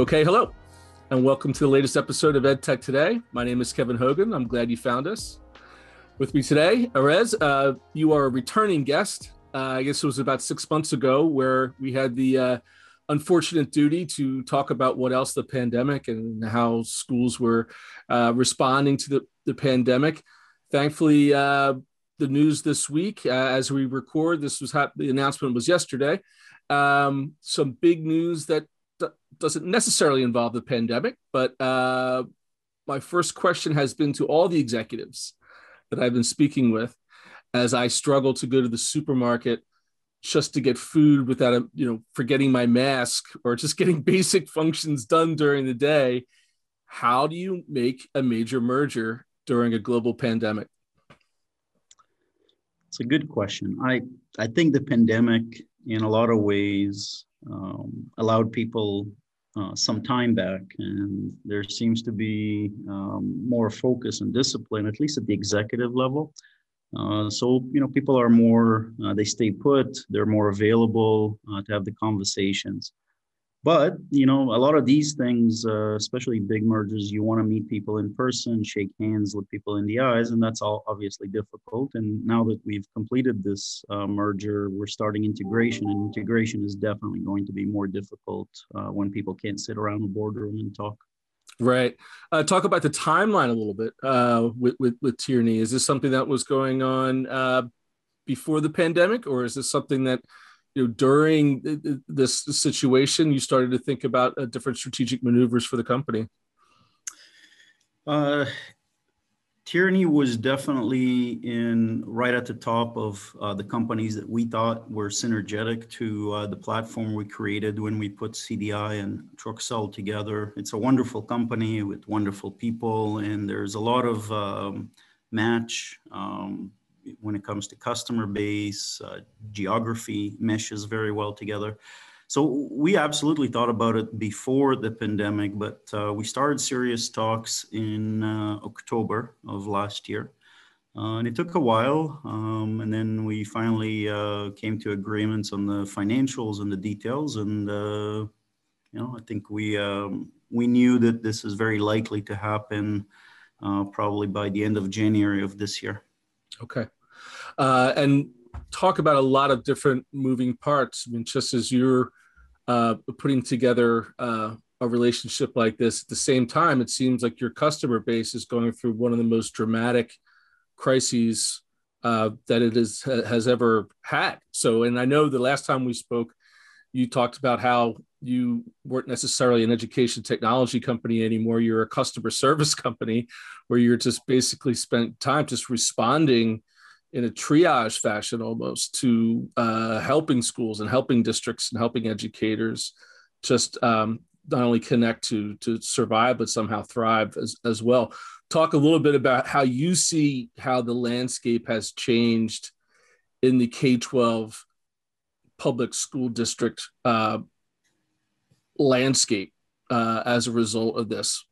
Okay, hello, and welcome to the latest episode of EdTech Today. My name is Kevin Hogan. I'm glad you found us. With me today, Erez, uh, you are a returning guest. Uh, I guess it was about six months ago where we had the uh, unfortunate duty to talk about what else the pandemic and how schools were uh, responding to the, the pandemic. Thankfully, uh, the news this week, uh, as we record, this was ha- the announcement was yesterday. Um, some big news that doesn't necessarily involve the pandemic, but uh, my first question has been to all the executives that I've been speaking with as I struggle to go to the supermarket just to get food without you know forgetting my mask or just getting basic functions done during the day. How do you make a major merger during a global pandemic? It's a good question. I i think the pandemic in a lot of ways um, allowed people uh, some time back, and there seems to be um, more focus and discipline, at least at the executive level. Uh, so you know, people are more uh, they stay put, they're more available uh, to have the conversations but you know a lot of these things uh, especially big mergers you want to meet people in person shake hands look people in the eyes and that's all obviously difficult. And now that we've completed this uh, merger we're starting integration and integration is definitely going to be more difficult uh, when people can't sit around a boardroom and talk. Right. Uh, talk about the timeline a little bit uh, with, with, with tierney. Is this something that was going on uh, before the pandemic or is this something that you know during this situation you started to think about uh, different strategic maneuvers for the company? Uh, tierney was definitely in right at the top of uh, the companies that we thought were synergetic to uh, the platform we created when we put cdi and Troxell together. It's a wonderful company with wonderful people and there's a lot of um, match um, when it comes to customer base, uh, geography meshes very well together. So we absolutely thought about it before the pandemic, but uh, we started serious talks in uh, October of last year. Uh, and it took a while, um, and then we finally uh, came to agreements on the financials and the details. And uh, you know, I think we um, we knew that this is very likely to happen, probably by the end of January of this year. Okay. Uh, and talk about a lot of different moving parts. I mean, just as you're uh, putting together uh, a relationship like this, at the same time, it seems like your customer base is going through one of the most dramatic crises uh, that it is, has ever had. So, and I know the last time we spoke, you talked about how you weren't necessarily an education technology company anymore. You're a customer service company where you're just basically spent time just responding in a triage fashion almost to uh, helping schools and helping districts and helping educators just um, not only connect to to survive but somehow thrive as, as well talk a little bit about how you see how the landscape has changed in the k-12 public school district uh, landscape uh, as a result of this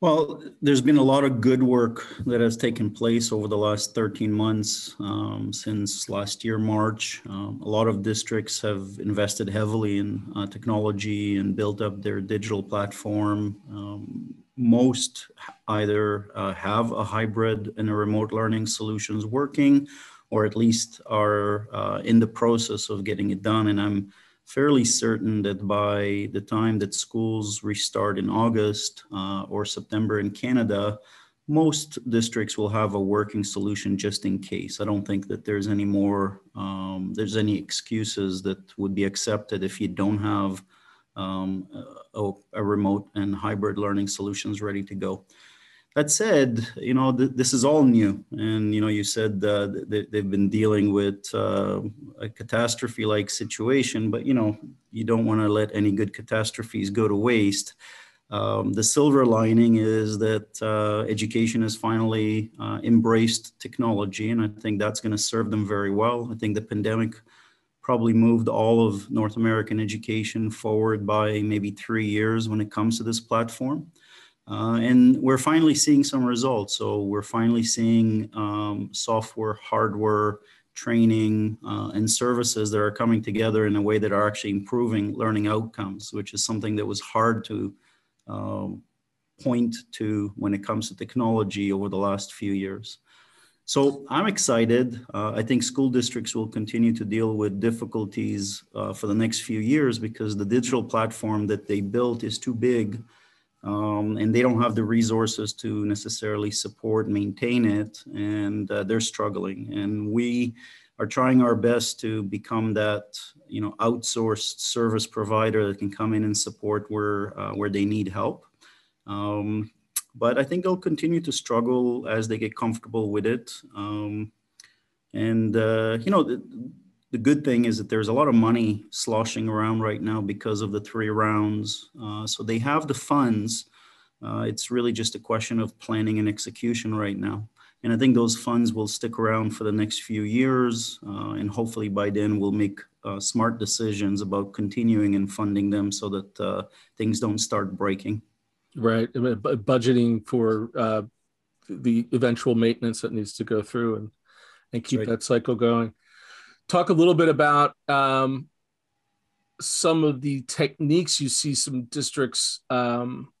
well, there's been a lot of good work that has taken place over the last 13 months um, since last year, March. Um, a lot of districts have invested heavily in uh, technology and built up their digital platform. Um, most either uh, have a hybrid and a remote learning solutions working, or at least are uh, in the process of getting it done. And I'm fairly certain that by the time that schools restart in August uh, or September in Canada, most districts will have a working solution just in case. I don't think that there's any more, um, there's any excuses that would be accepted if you don't have um, a, a, remote and hybrid learning solutions ready to go that said, you know, th- this is all new. And, you know, you said uh, they, have been dealing with uh, a catastrophe like situation, but, you know, you don't want to let any good catastrophes go to waste. Um, the silver lining is that uh, education has finally uh, embraced technology, and I think that's going to serve them very well. I think the pandemic probably moved all of North American education forward by maybe three years when it comes to this platform. Uh, and we're finally seeing some results. So we're finally seeing um, software, hardware training, uh, and services that are coming together in a way that are actually improving learning outcomes, which is something that was hard to um, point to when it comes to technology over the last few years. So I'm excited. Uh, I think school districts will continue to deal with difficulties uh, for the next few years because the digital platform that they built is too big um, and they don't have the resources to necessarily support, maintain it, and uh, they're struggling. And we are trying our best to become that, you know, outsourced service provider that can come in and support where uh, where they need help. Um, but I think they'll continue to struggle as they get comfortable with it. Um, and uh, you know, the, the, good thing is that there's a lot of money sloshing around right now because of the three rounds. Uh, so they have the funds. Uh, it's really just a question of planning and execution right now. And I think those funds will stick around for the next few years. Uh, and hopefully by then we'll make uh, smart decisions about continuing and funding them so that uh, things don't start breaking. Right. I mean, budgeting for uh, the eventual maintenance that needs to go through and, and keep right. that cycle going. Talk a little bit about um, some of the techniques you see some districts um,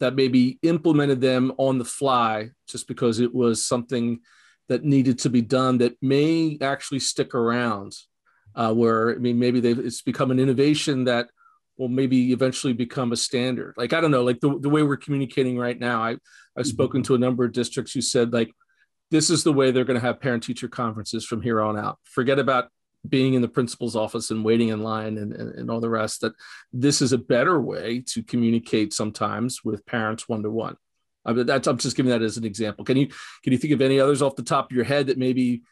that maybe implemented them on the fly just because it was something that needed to be done that may actually stick around. Uh, where I mean, maybe they've it's become an innovation that will maybe eventually become a standard. Like I don't know, like the, the way we're communicating right now. I I've mm-hmm. spoken to a number of districts who said like this is the way they're going to have parent teacher conferences from here on out. Forget about being in the principal's office and waiting in line and, and, and all the rest that this is a better way to communicate sometimes with parents one to one. I'm just giving that as an example. Can you can you think of any others off the top of your head that maybe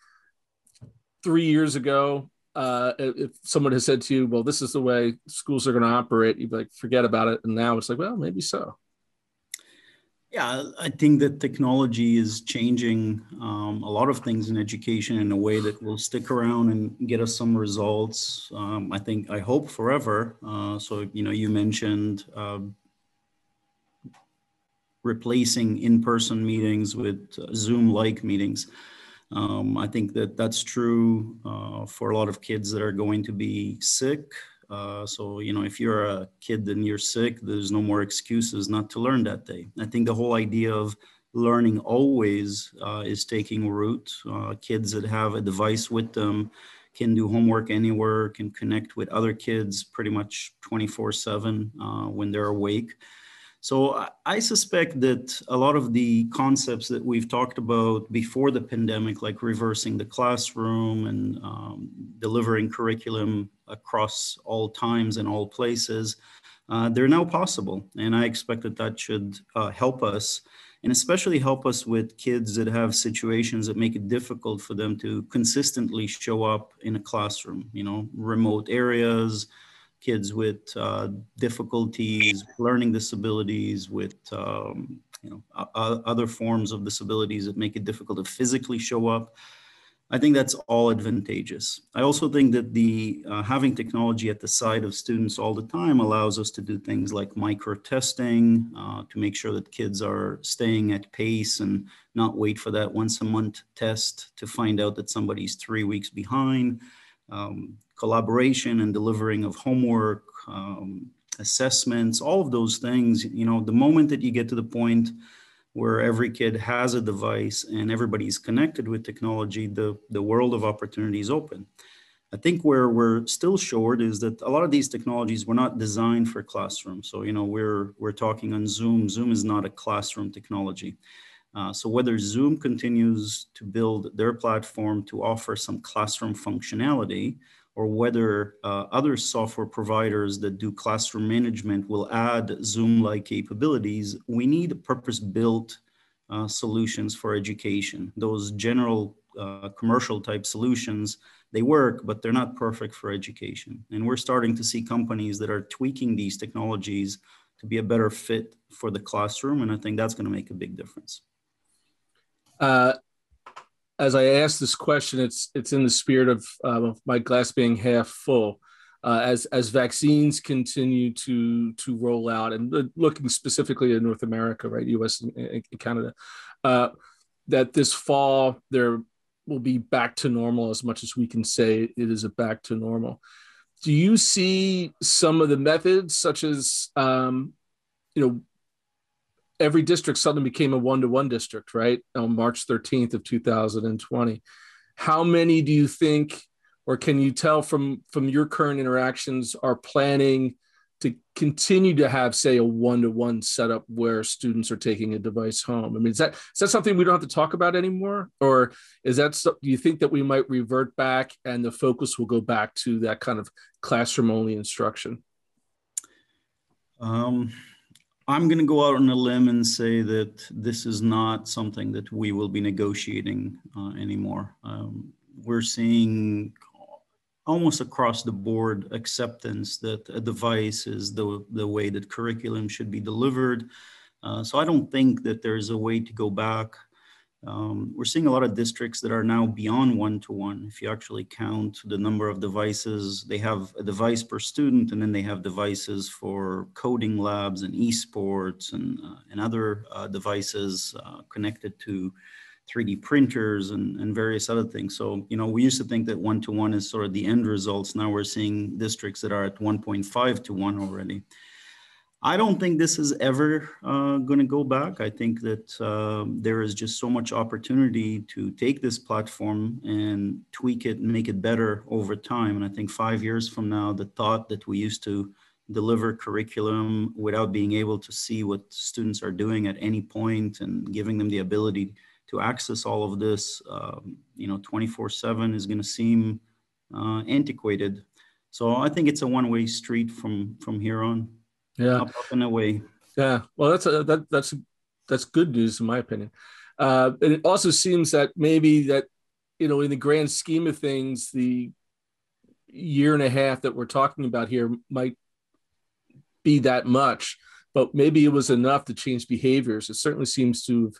three years ago uh, if someone has said to you, well, this is the way schools are going to operate, you'd be like, forget about it. And now it's like, well, maybe so. Yeah, I think that technology is changing um, a lot of things in education in a way that will stick around and get us some results. Um, I think, I hope forever. Uh, so, you know, you mentioned uh, replacing in person meetings with uh, Zoom like meetings. Um, I think that that's true uh, for a lot of kids that are going to be sick. Uh, so, you know, if you're a kid and you're sick, there's no more excuses not to learn that day. I think the whole idea of learning always uh, is taking root. Uh, kids that have a device with them can do homework anywhere, can connect with other kids pretty much 24 7 uh, when they're awake. So I suspect that a lot of the concepts that we've talked about before the pandemic, like reversing the classroom and um, delivering curriculum across all times and all places, uh, they're now possible. And I expect that that should uh, help us and especially help us with kids that have situations that make it difficult for them to consistently show up in a classroom, you know, remote areas, kids with uh, difficulties, learning disabilities, with um, you know other forms of disabilities that make it difficult to physically show up. I think that's all advantageous. I also think that the uh, having technology at the side of students all the time allows us to do things like micro testing uh, to make sure that kids are staying at pace and not wait for that once a month test to find out that somebody's three weeks behind. Um, collaboration and delivering of homework, um, assessments, all of those things, you know, the moment that you get to the point where every kid has a device and everybody's connected with technology, the, the world of opportunity is open. I think where we're still short is that a lot of these technologies were not designed for classroom. So, you know, we're, we're talking on Zoom. Zoom is not a classroom technology. Uh, so whether Zoom continues to build their platform to offer some classroom functionality, or whether uh, other software providers that do classroom management will add Zoom-like capabilities, we need purpose-built uh, solutions for education. Those general uh, commercial type solutions, they work, but they're not perfect for education. And we're starting to see companies that are tweaking these technologies to be a better fit for the classroom. And I think that's gonna make a big difference. Uh, as I ask this question, it's it's in the spirit of, uh, of my glass being half full. Uh, as as vaccines continue to to roll out, and looking specifically at North America, right, U.S. and, and Canada, uh, that this fall there will be back to normal as much as we can say it is a back to normal. Do you see some of the methods, such as, um, you know, every district suddenly became a one-to-one district, right? On March 13th of 2020. How many do you think, or can you tell from from your current interactions, are planning to continue to have, say, a one-to-one setup where students are taking a device home? I mean, is that is that something we don't have to talk about anymore, or is that do you think that we might revert back and the focus will go back to that kind of classroom-only instruction? Um, I'm going to go out on a limb and say that this is not something that we will be negotiating uh, anymore. Um, we're seeing almost across the board acceptance that a device is the, the way that curriculum should be delivered. Uh, so I don't think that there's a way to go back. Um, we're seeing a lot of districts that are now beyond one-to-one. If you actually count the number of devices, they have a device per student, and then they have devices for coding labs and esports and, uh, and other uh, devices uh, connected to 3D printers and, and various other things. So, you know, we used to think that one-to-one is sort of the end results. Now we're seeing districts that are at 1.5 to one already. I don't think this is ever uh, going to go back. I think that uh, there is just so much opportunity to take this platform and tweak it and make it better over time. And I think five years from now, the thought that we used to deliver curriculum without being able to see what students are doing at any point and giving them the ability to access all of this, um, you know, 24/7 is going to seem uh, antiquated. So I think it's a one-way street from from here on yeah. Up, up and away. Yeah. Well that's a, that that's that's good news in my opinion. Uh, and it also seems that maybe that you know in the grand scheme of things the year and a half that we're talking about here might be that much but maybe it was enough to change behaviors. It certainly seems to have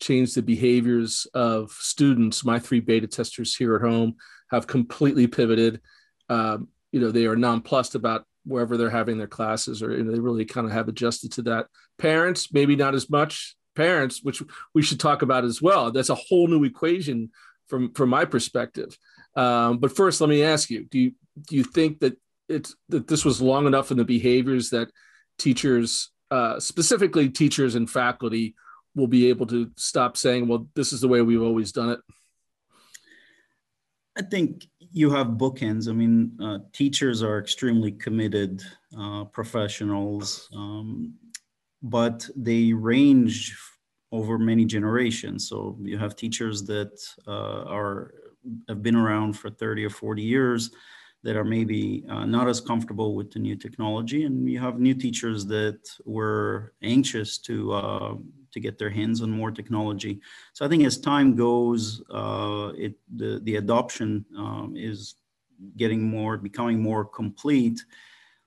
changed the behaviors of students. My three beta testers here at home have completely pivoted. Um, you know they are nonplussed about wherever they're having their classes or you know, they really kind of have adjusted to that. Parents maybe not as much parents which we should talk about as well. That's a whole new equation from from my perspective. Um, but first let me ask you do you do you think that it's that this was long enough in the behaviors that teachers uh, specifically teachers and faculty will be able to stop saying well this is the way we've always done it I think you have bookends. I mean, uh, teachers are extremely committed uh, professionals, um, but they range over many generations. So you have teachers that uh, are have been around for 30 or 40 years that are maybe uh, not as comfortable with the new technology, and you have new teachers that were anxious to uh, to get their hands on more technology. So I think as time goes, uh, it the the adoption um, is getting more, becoming more complete.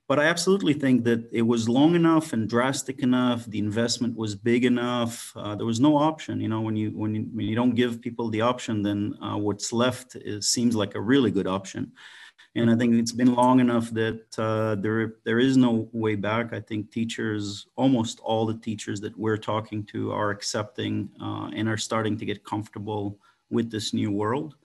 But I absolutely think that it was long enough and drastic enough. The investment was big enough. Uh, there was no option. You know, when you when you, when you don't give people the option, then uh, what's left is, seems like a really good option. And I think it's been long enough that uh, there there is no way back. I think teachers, almost all the teachers that we're talking to, are accepting uh, and are starting to get comfortable with this new world.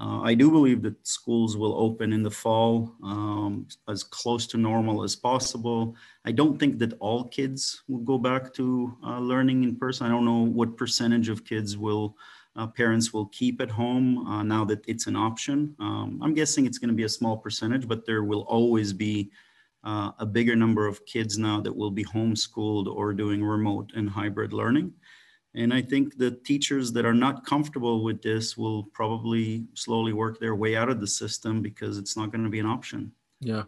Uh, I do believe that schools will open in the fall um, as close to normal as possible. I don't think that all kids will go back to uh, learning in person. I don't know what percentage of kids will uh, parents will keep at home uh, now that it's an option. Um, I'm guessing it's going to be a small percentage, but there will always be uh, a bigger number of kids now that will be homeschooled or doing remote and hybrid learning. And I think the teachers that are not comfortable with this will probably slowly work their way out of the system because it's not going to be an option. Yeah.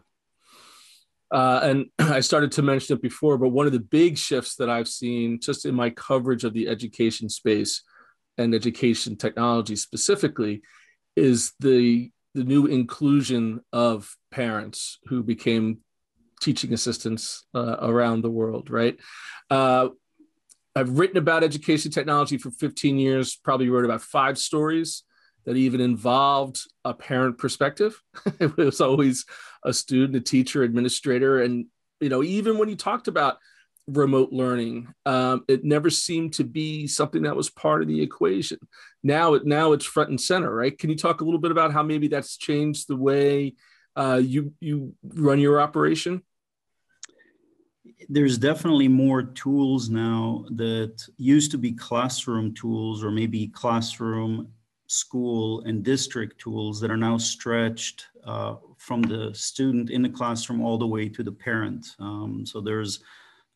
Uh, and I started to mention it before, but one of the big shifts that I've seen just in my coverage of the education space and education technology specifically is the the new inclusion of parents who became teaching assistants uh, around the world right? Uh, i've written about education technology for 15 years probably wrote about five stories that even involved a parent perspective. It was always a student a teacher administrator and you know even when you talked about remote learning. Um, it never seemed to be something that was part of the equation. Now it now it's front and center, right? Can you talk a little bit about how maybe that's changed the way uh, you you run your operation? There's definitely more tools now that used to be classroom tools or maybe classroom, school, and district tools that are now stretched uh, from the student in the classroom all the way to the parent. Um, so there's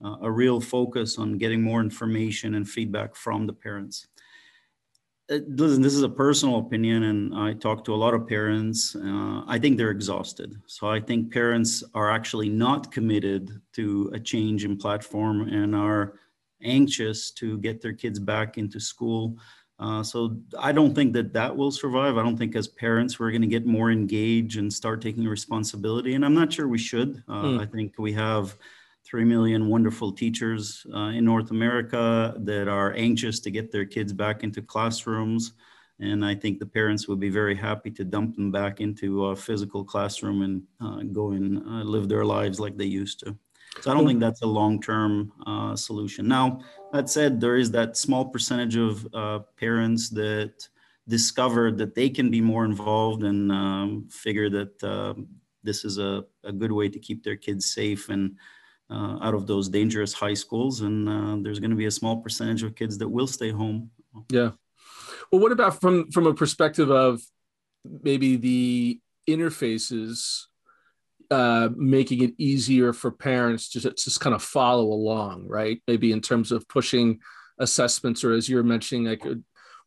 uh, a real focus on getting more information and feedback from the parents. Uh, listen, this is a personal opinion, and I talk to a lot of parents. Uh, I think they're exhausted. So I think parents are actually not committed to a change in platform and are anxious to get their kids back into school. Uh, so I don't think that that will survive. I don't think as parents we're going to get more engaged and start taking responsibility. And I'm not sure we should. Uh, mm. I think we have 3 million wonderful teachers uh, in North America that are anxious to get their kids back into classrooms. And I think the parents would be very happy to dump them back into a physical classroom and uh, go and uh, live their lives like they used to. So I don't think that's a long-term uh, solution. Now, that said, there is that small percentage of uh, parents that discovered that they can be more involved and um, figure that uh, this is a, a good way to keep their kids safe and uh, out of those dangerous high schools. And uh, there's going to be a small percentage of kids that will stay home. Yeah. Well, what about from from a perspective of maybe the interfaces uh, making it easier for parents to just kind of follow along, right? Maybe in terms of pushing assessments, or as you were mentioning, like uh,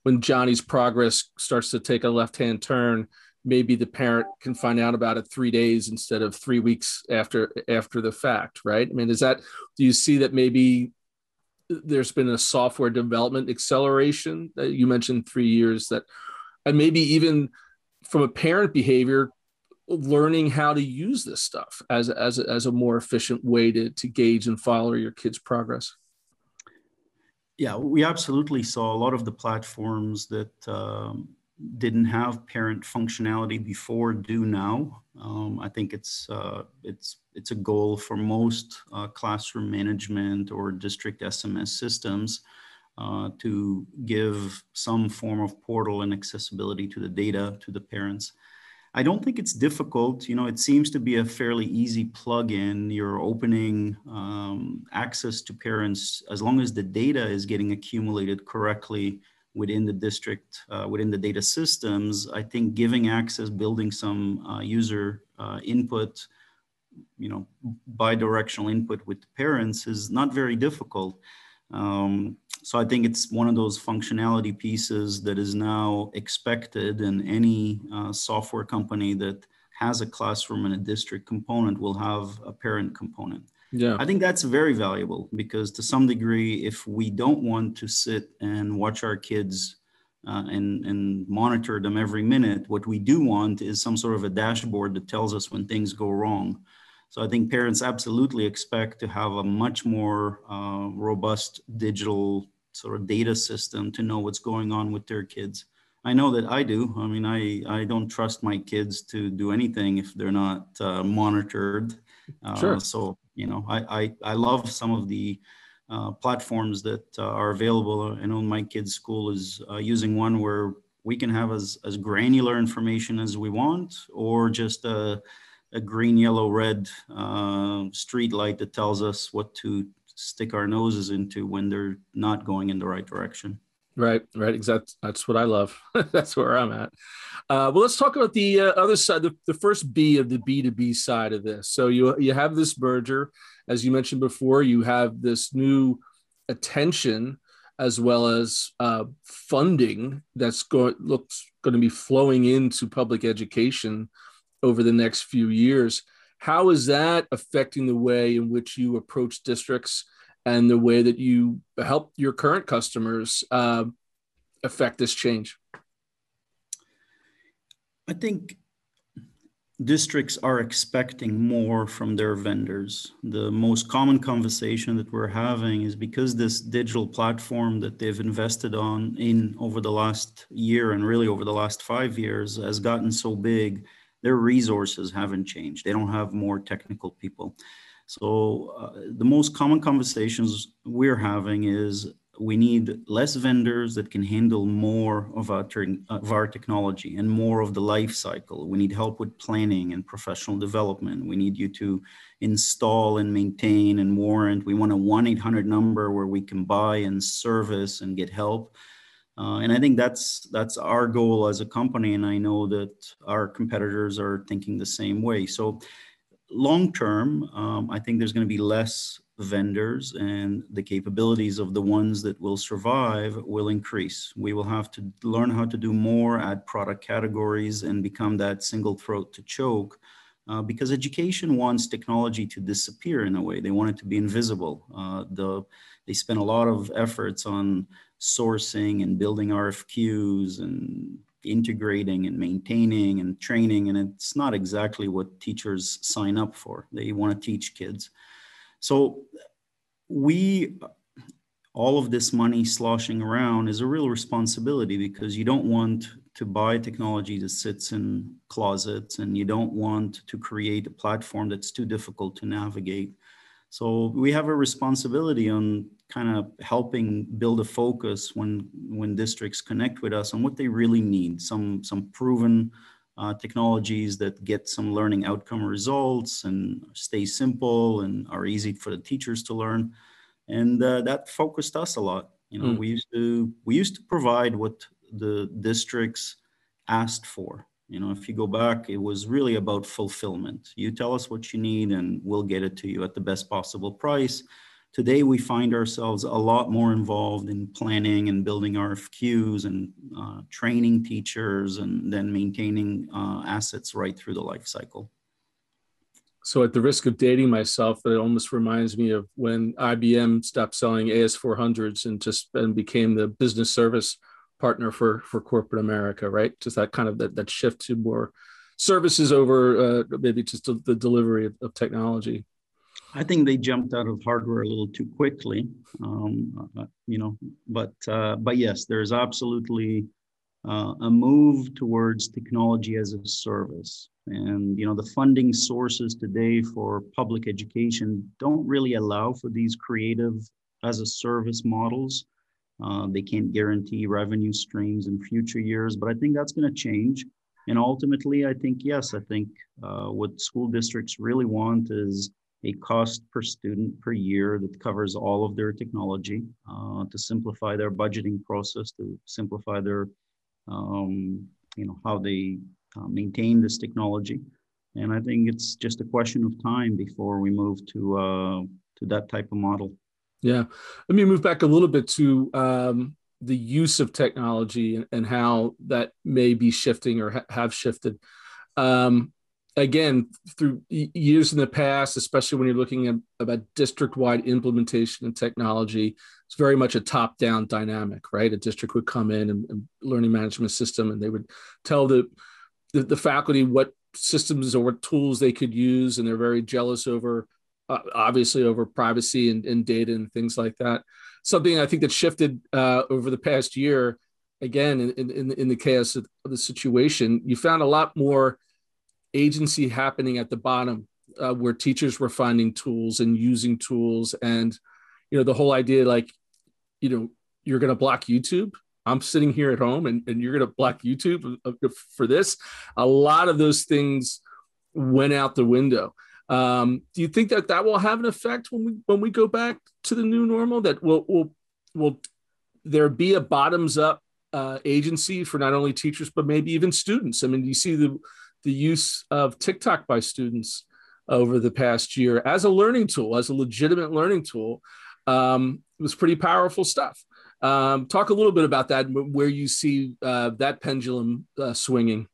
when Johnny's progress starts to take a left hand turn, maybe the parent can find out about it three days instead of three weeks after after the fact right? I mean is that do you see that maybe there's been a software development acceleration that you mentioned three years that and maybe even from a parent behavior learning how to use this stuff as as as a more efficient way to to gauge and follow your kids progress? Yeah we absolutely saw a lot of the platforms that um, didn't have parent functionality before do now. Um, I think it's uh, it's it's a goal for most uh, classroom management or district SMS systems uh, to give some form of portal and accessibility to the data to the parents. I don't think it's difficult. You know, it seems to be a fairly easy plug-in. You're opening um, access to parents as long as the data is getting accumulated correctly within the district, uh, within the data systems, I think giving access, building some uh, user uh, input, you know, bi-directional input with parents is not very difficult. Um, so I think it's one of those functionality pieces that is now expected and any uh, software company that has a classroom and a district component will have a parent component. Yeah. I think that's very valuable because to some degree, if we don't want to sit and watch our kids uh, and, and monitor them every minute, what we do want is some sort of a dashboard that tells us when things go wrong. So I think parents absolutely expect to have a much more uh, robust digital sort of data system to know what's going on with their kids. I know that I do. I mean, I, I don't trust my kids to do anything if they're not uh, monitored. Uh, sure. So you know, I, I, I love some of the uh, platforms that uh, are available. I know my kid's school is uh, using one where we can have as, as granular information as we want, or just a, a green, yellow, red uh, street light that tells us what to stick our noses into when they're not going in the right direction. Right, right. Exactly. That's what I love. That's where I'm at. Uh, well, let's talk about the uh, other side, the, the first B of the B2B side of this. So you you have this merger, as you mentioned before. You have this new attention as well as uh, funding that's going looks going to be flowing into public education over the next few years. How is that affecting the way in which you approach districts? And the way that you help your current customers uh, affect this change? I think districts are expecting more from their vendors. The most common conversation that we're having is because this digital platform that they've invested on in over the last year and really over the last five years has gotten so big, their resources haven't changed. They don't have more technical people. So uh, the most common conversations we're having is we need less vendors that can handle more of our, of our technology and more of the life cycle. We need help with planning and professional development. We need you to install and maintain and warrant. We want a 1-800 number where we can buy and service and get help. Uh, and I think that's that's our goal as a company, and I know that our competitors are thinking the same way. So, long term, um, I think there's going to be less vendors and the capabilities of the ones that will survive will increase. We will have to learn how to do more, add product categories, and become that single throat to choke. Uh, because education wants technology to disappear in a way. They want it to be invisible. Uh, the, they spend a lot of efforts on sourcing and building RFQs and integrating and maintaining and training. And it's not exactly what teachers sign up for. They want to teach kids. So we, all of this money sloshing around is a real responsibility because you don't want to buy technology that sits in closets and you don't want to create a platform that's too difficult to navigate. So we have a responsibility on kind of helping build a focus when when districts connect with us on what they really need, some some proven uh, technologies that get some learning outcome results and stay simple and are easy for the teachers to learn. And uh, that focused us a lot. You know, mm. we used to we used to provide what the districts asked for. You know, if you go back, it was really about fulfillment. You tell us what you need and we'll get it to you at the best possible price. Today, we find ourselves a lot more involved in planning and building RFQs and uh, training teachers and then maintaining uh, assets right through the life cycle. So, at the risk of dating myself, it almost reminds me of when IBM stopped selling AS400s and just and became the business service partner for for corporate America, right? Just that kind of that, that shift to more services over uh, maybe just the delivery of, of technology. I think they jumped out of hardware a little too quickly, um, uh, you know. But uh, but yes, there's absolutely uh, a move towards technology as a service, and you know the funding sources today for public education don't really allow for these creative as a service models. Uh, they can't guarantee revenue streams in future years, but I think that's going to change. And ultimately, I think yes, I think uh, what school districts really want is a cost per student per year that covers all of their technology uh, to simplify their budgeting process, to simplify their, um, you know, how they uh, maintain this technology. And I think it's just a question of time before we move to uh, to that type of model. Yeah, let me move back a little bit to um, the use of technology and, how that may be shifting or ha- have shifted. Um, again through years in the past especially when you're looking at about district-wide implementation and technology it's very much a top-down dynamic right a district would come in and, and learning management system and they would tell the, the, the faculty what systems or what tools they could use and they're very jealous over uh, obviously over privacy and, and, data and things like that. Something i think that shifted uh, over the past year again in, in, in the chaos of the situation you found a lot more agency happening at the bottom uh, where teachers were finding tools and using tools and you know the whole idea like you know you're going to block youtube? I'm sitting here at home and, and you're going to block youtube for this? A lot of those things went out the window um, do you think that that will have an effect when we when we go back to the new normal that will will will there be a bottoms up uh, agency for not only teachers but maybe even students i mean you see the the use of TikTok by students over the past year as a learning tool, as a legitimate learning tool, um, was pretty powerful stuff. Um, talk a little bit about that, where you see uh, that pendulum uh, swinging.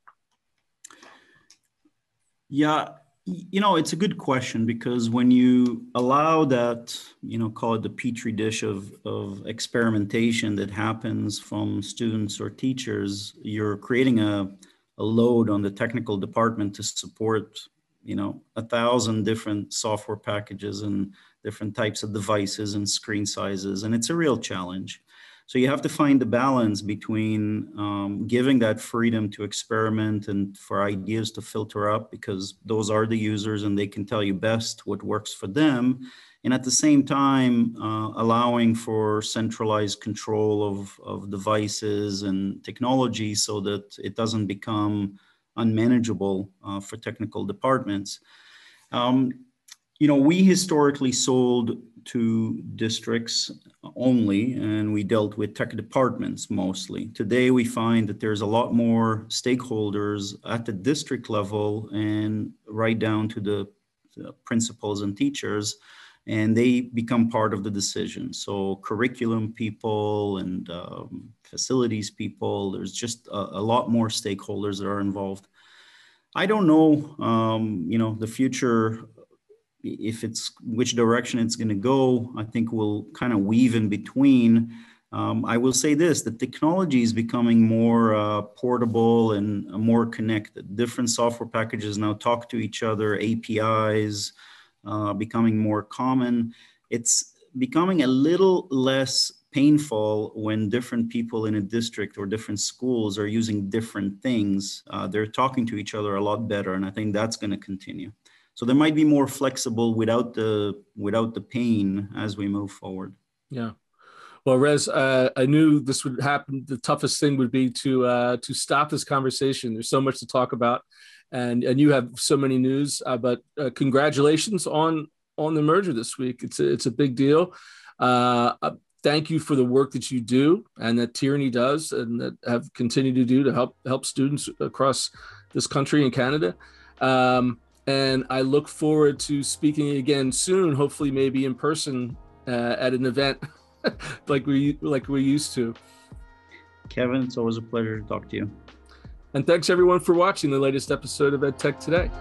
Yeah, you know, it's a good question because when you allow that, you know, call it the petri dish of, of experimentation that happens from students or teachers, you're creating a, a load on the technical department to support you know a thousand different software packages and different types of devices and screen sizes and it's a real challenge So you have to find the balance between um, giving that freedom to experiment and for ideas to filter up because those are the users and they can tell you best what works for them. And at the same time, uh, allowing for centralized control of, of devices and technology so that it doesn't become unmanageable uh, for technical departments. Um, you know, we historically sold to districts only, and we dealt with tech departments mostly. Today, we find that there's a lot more stakeholders at the district level and right down to the, the principals and teachers, and they become part of the decision. So, curriculum people and um, facilities people, there's just a, a, lot more stakeholders that are involved. I don't know, um, you know, the future if it's which direction it's going to go, I think we'll kind of weave in between. Um, I will say this: the technology is becoming more uh, portable and more connected. Different software packages now talk to each other. APIs uh, becoming more common. It's becoming a little less painful when different people in a district or different schools are using different things. Uh, they're talking to each other a lot better, and I think that's going to continue. So they might be more flexible without the without the pain as we move forward. Yeah. Well, Rez, uh, I knew this would happen. The toughest thing would be to uh, to stop this conversation. There's so much to talk about, and and you have so many news. Uh, but uh, congratulations on on the merger this week. It's a, it's a big deal. Uh, thank you for the work that you do and that Tierney does, and that have continued to do to help help students across this country and Canada. Um, and I look forward to speaking again soon. Hopefully, maybe in person uh, at an event like we like we used to. Kevin, it's always a pleasure to talk to you. And thanks everyone for watching the latest episode of EdTech Today.